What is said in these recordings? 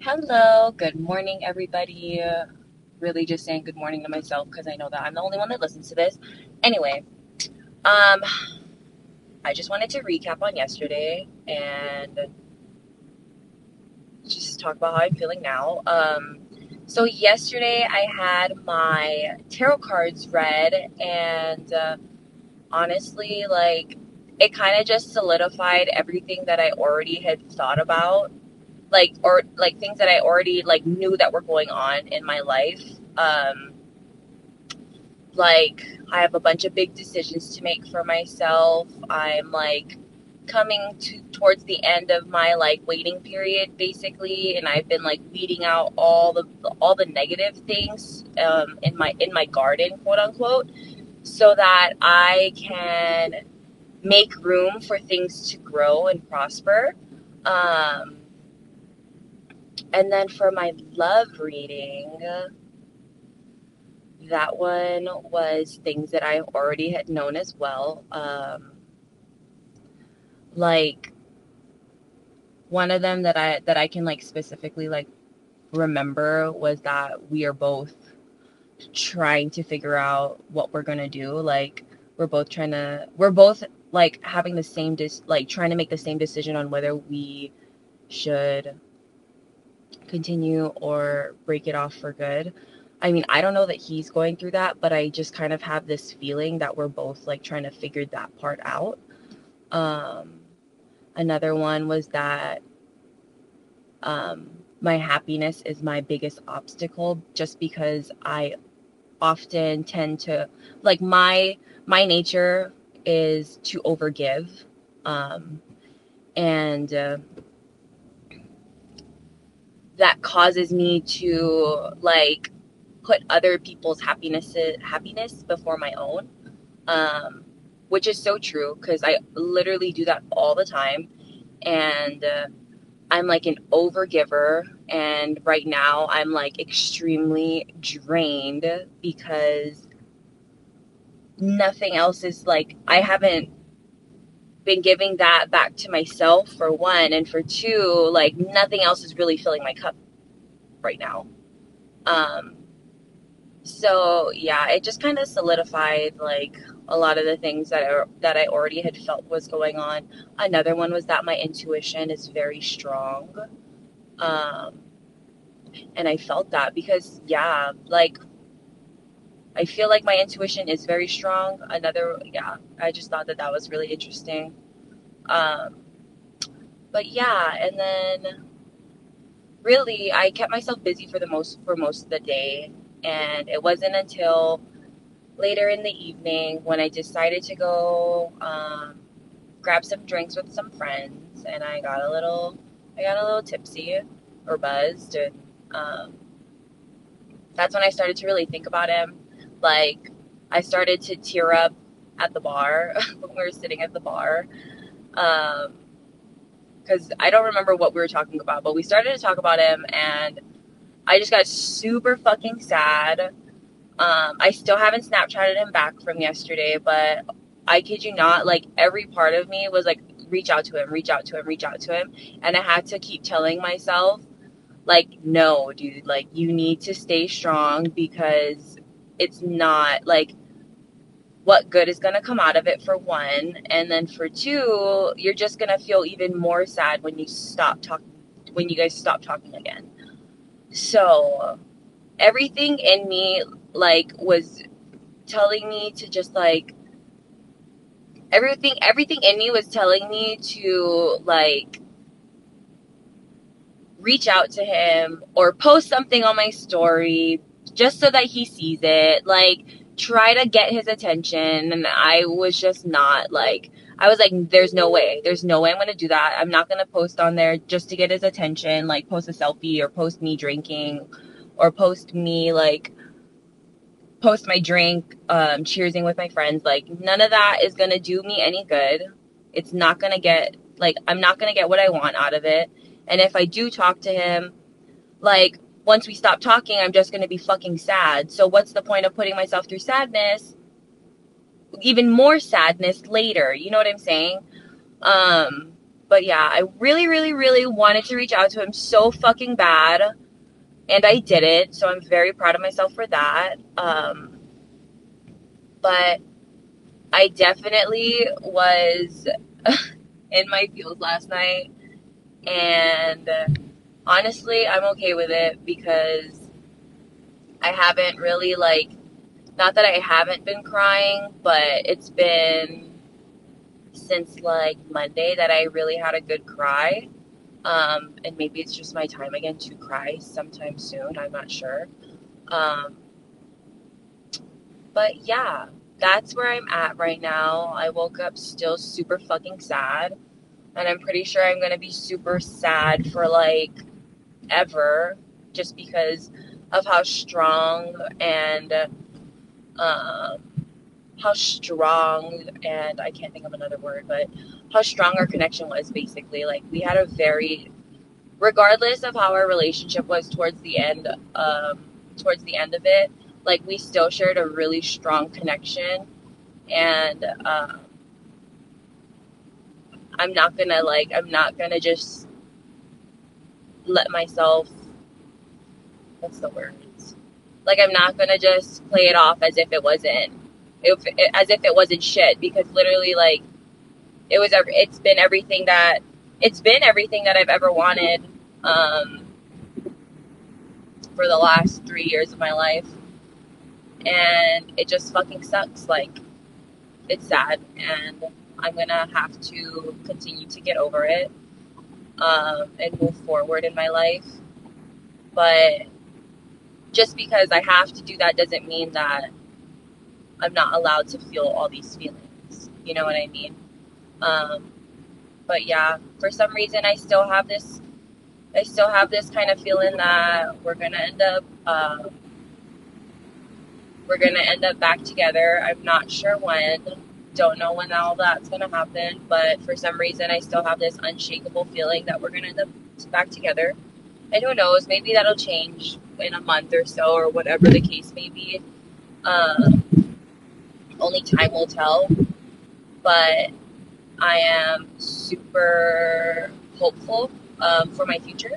Hello, good morning, everybody. Really just saying good morning to myself because I know that I'm the only one that listens to this. Anyway, um, I just wanted to recap on yesterday and just talk about how I'm feeling now. Um, so yesterday I had my tarot cards read, and uh, honestly, like it kind of just solidified everything that I already had thought about like or like things that I already like knew that were going on in my life. Um, like I have a bunch of big decisions to make for myself. I'm like coming to towards the end of my like waiting period basically and I've been like weeding out all the all the negative things um, in my in my garden quote unquote so that I can make room for things to grow and prosper um, and then for my love reading, that one was things that I already had known as well. Um, like one of them that I that I can like specifically like remember was that we are both trying to figure out what we're gonna do. Like we're both trying to we're both like having the same dis like trying to make the same decision on whether we should continue or break it off for good. I mean, I don't know that he's going through that, but I just kind of have this feeling that we're both like trying to figure that part out. Um, another one was that um, my happiness is my biggest obstacle just because I often tend to like my my nature is to overgive um, and uh, that causes me to like put other people's happiness happiness before my own um, which is so true because i literally do that all the time. And uh, i'm like an overgiver and right now i'm like extremely drained because nothing else is like i haven't been giving that back to myself for one and for two like nothing else is really filling my cup right now. Um so yeah it just kind of solidified like a lot of the things that that I already had felt was going on. Another one was that my intuition is very strong um and I felt that because yeah like I feel like my intuition is very strong. Another, yeah, I just thought that that was really interesting. Um, but yeah, and then really, I kept myself busy for the most for most of the day, and it wasn't until later in the evening when I decided to go um, grab some drinks with some friends, and I got a little, I got a little tipsy or buzzed, and um, that's when I started to really think about him like I started to tear up at the bar when we were sitting at the bar. Um, because I don't remember what we were talking about, but we started to talk about him, and I just got super fucking sad. Um, I still haven't Snapchatted him back from yesterday, but I kid you not, like every part of me was like, reach out to him, reach out to him, reach out to him. And I had to keep telling myself, like, no, dude, like, you need to stay strong because it's not like what good is going to come out of it for one and then for two you're just going to feel even more sad when you stop talking when you guys stop talking again. So everything in me like was telling me to just like everything everything in me was telling me to like reach out to him or post something on my story just so that he sees it. Like, try to get his attention. And I was just not like, I was like, there's no way. There's no way I'm going to do that. I'm not going to post on there just to get his attention, like post a selfie or post me drinking or post me like post my drink, um, cheersing with my friends. Like none of that is going to do me any good. It's not going to get like, I'm not going to get what I want out of it. And if I do talk to him, like once we stop talking, I'm just going to be fucking sad. So what's the point of putting myself through sadness? Even more sadness later. You know what I'm saying? Um, but yeah, I really, really, really wanted to reach out to him so fucking bad. And I did it. So I'm very proud of myself for that. Um, but I definitely was in my feels last night. And honestly, I'm okay with it because I haven't really, like, not that I haven't been crying, but it's been since like Monday that I really had a good cry. Um, and maybe it's just my time again to cry sometime soon. I'm not sure. Um, but yeah, that's where I'm at right now. I woke up still super fucking sad. And I'm pretty sure I'm going to be super sad for like ever just because of how strong and um, how strong and I can't think of another word, but how strong our connection was basically. Like we had a very regardless of how our relationship was towards the end um towards the end of it, like we still shared a really strong connection and um I'm not gonna like I'm not gonna just let myself what's the words? Like I'm not gonna just play it off as if it wasn't if, as if it wasn't shit because literally like it was it's been everything that it's been everything that I've ever wanted um, for the last three years of my life and it just fucking sucks like it's sad and I'm gonna have to continue to get over it um, and move forward in my life but just because I have to do that doesn't mean that I'm not allowed to feel all these feelings. You know what I mean? Um, but yeah, for some reason, I still have this. I still have this kind of feeling that we're gonna end up. Uh, we're gonna end up back together. I'm not sure when. Don't know when all that's gonna happen, but for some reason, I still have this unshakable feeling that we're gonna end up back together. And who knows? Maybe that'll change in a month or so, or whatever the case may be. Um, only time will tell. But I am super hopeful um, for my future,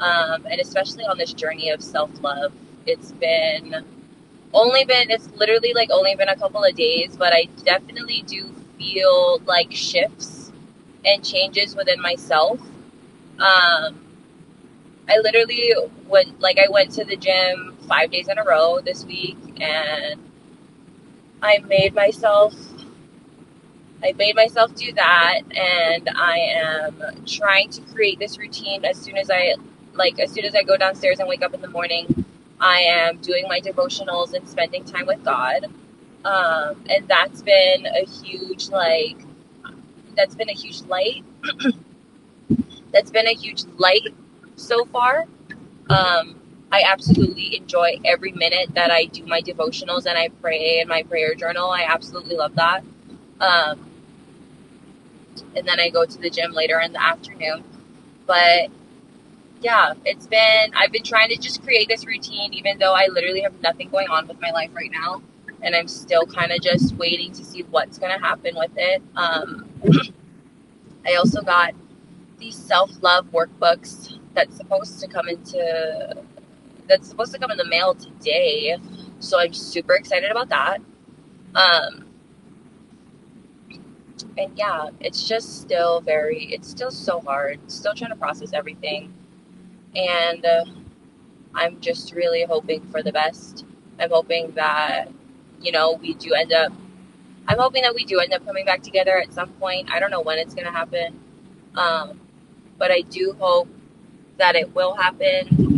um, and especially on this journey of self love. It's been only been it's literally like only been a couple of days, but I definitely do feel like shifts and changes within myself. Um, I literally went like I went to the gym five days in a row this week, and I made myself I made myself do that and I am trying to create this routine as soon as I like as soon as I go downstairs and wake up in the morning I am doing my devotionals and spending time with God um, and that's been a huge like that's been a huge light that's been a huge light so far um, I absolutely enjoy every minute that I do my devotionals and I pray in my prayer journal. I absolutely love that. Um, and then I go to the gym later in the afternoon. But yeah, it's been, I've been trying to just create this routine, even though I literally have nothing going on with my life right now. And I'm still kind of just waiting to see what's going to happen with it. Um, I also got these self love workbooks that's supposed to come into that's supposed to come in the mail today. So I'm super excited about that. Um, and yeah, it's just still very, it's still so hard. Still trying to process everything. And uh, I'm just really hoping for the best. I'm hoping that, you know, we do end up, I'm hoping that we do end up coming back together at some point. I don't know when it's to happen. Um, but I do hope that it will happen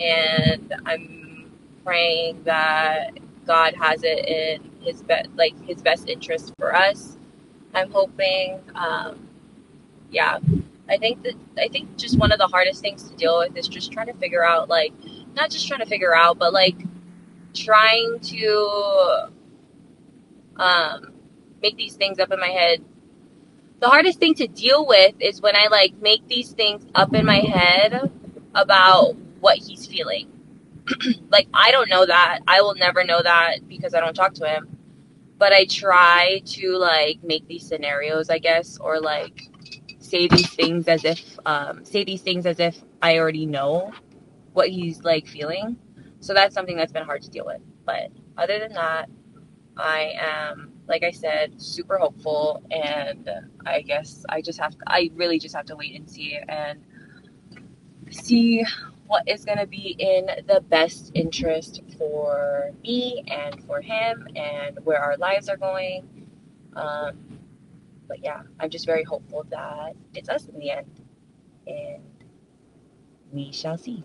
and I'm praying that God has it in His best, like His best interest for us. I'm hoping, um, yeah. I think that I think just one of the hardest things to deal with is just trying to figure out, like, not just trying to figure out, but like trying to um, make these things up in my head. The hardest thing to deal with is when I like make these things up in my head about what he's feeling. like, I don't know that. I will never know that because I don't talk to him. But I try to, like, make these scenarios, I guess, or, like, say these things as if um, say these things as if I already know what he's like feeling. So that's something that's been hard to deal with. But other than that, I am like I said, super hopeful, and I guess I just have to, I really just have to wait and see and see what is going to be in the best interest for me and for him and where our lives are going. Um, but yeah, I'm just very hopeful that it's us in the end, and we shall see.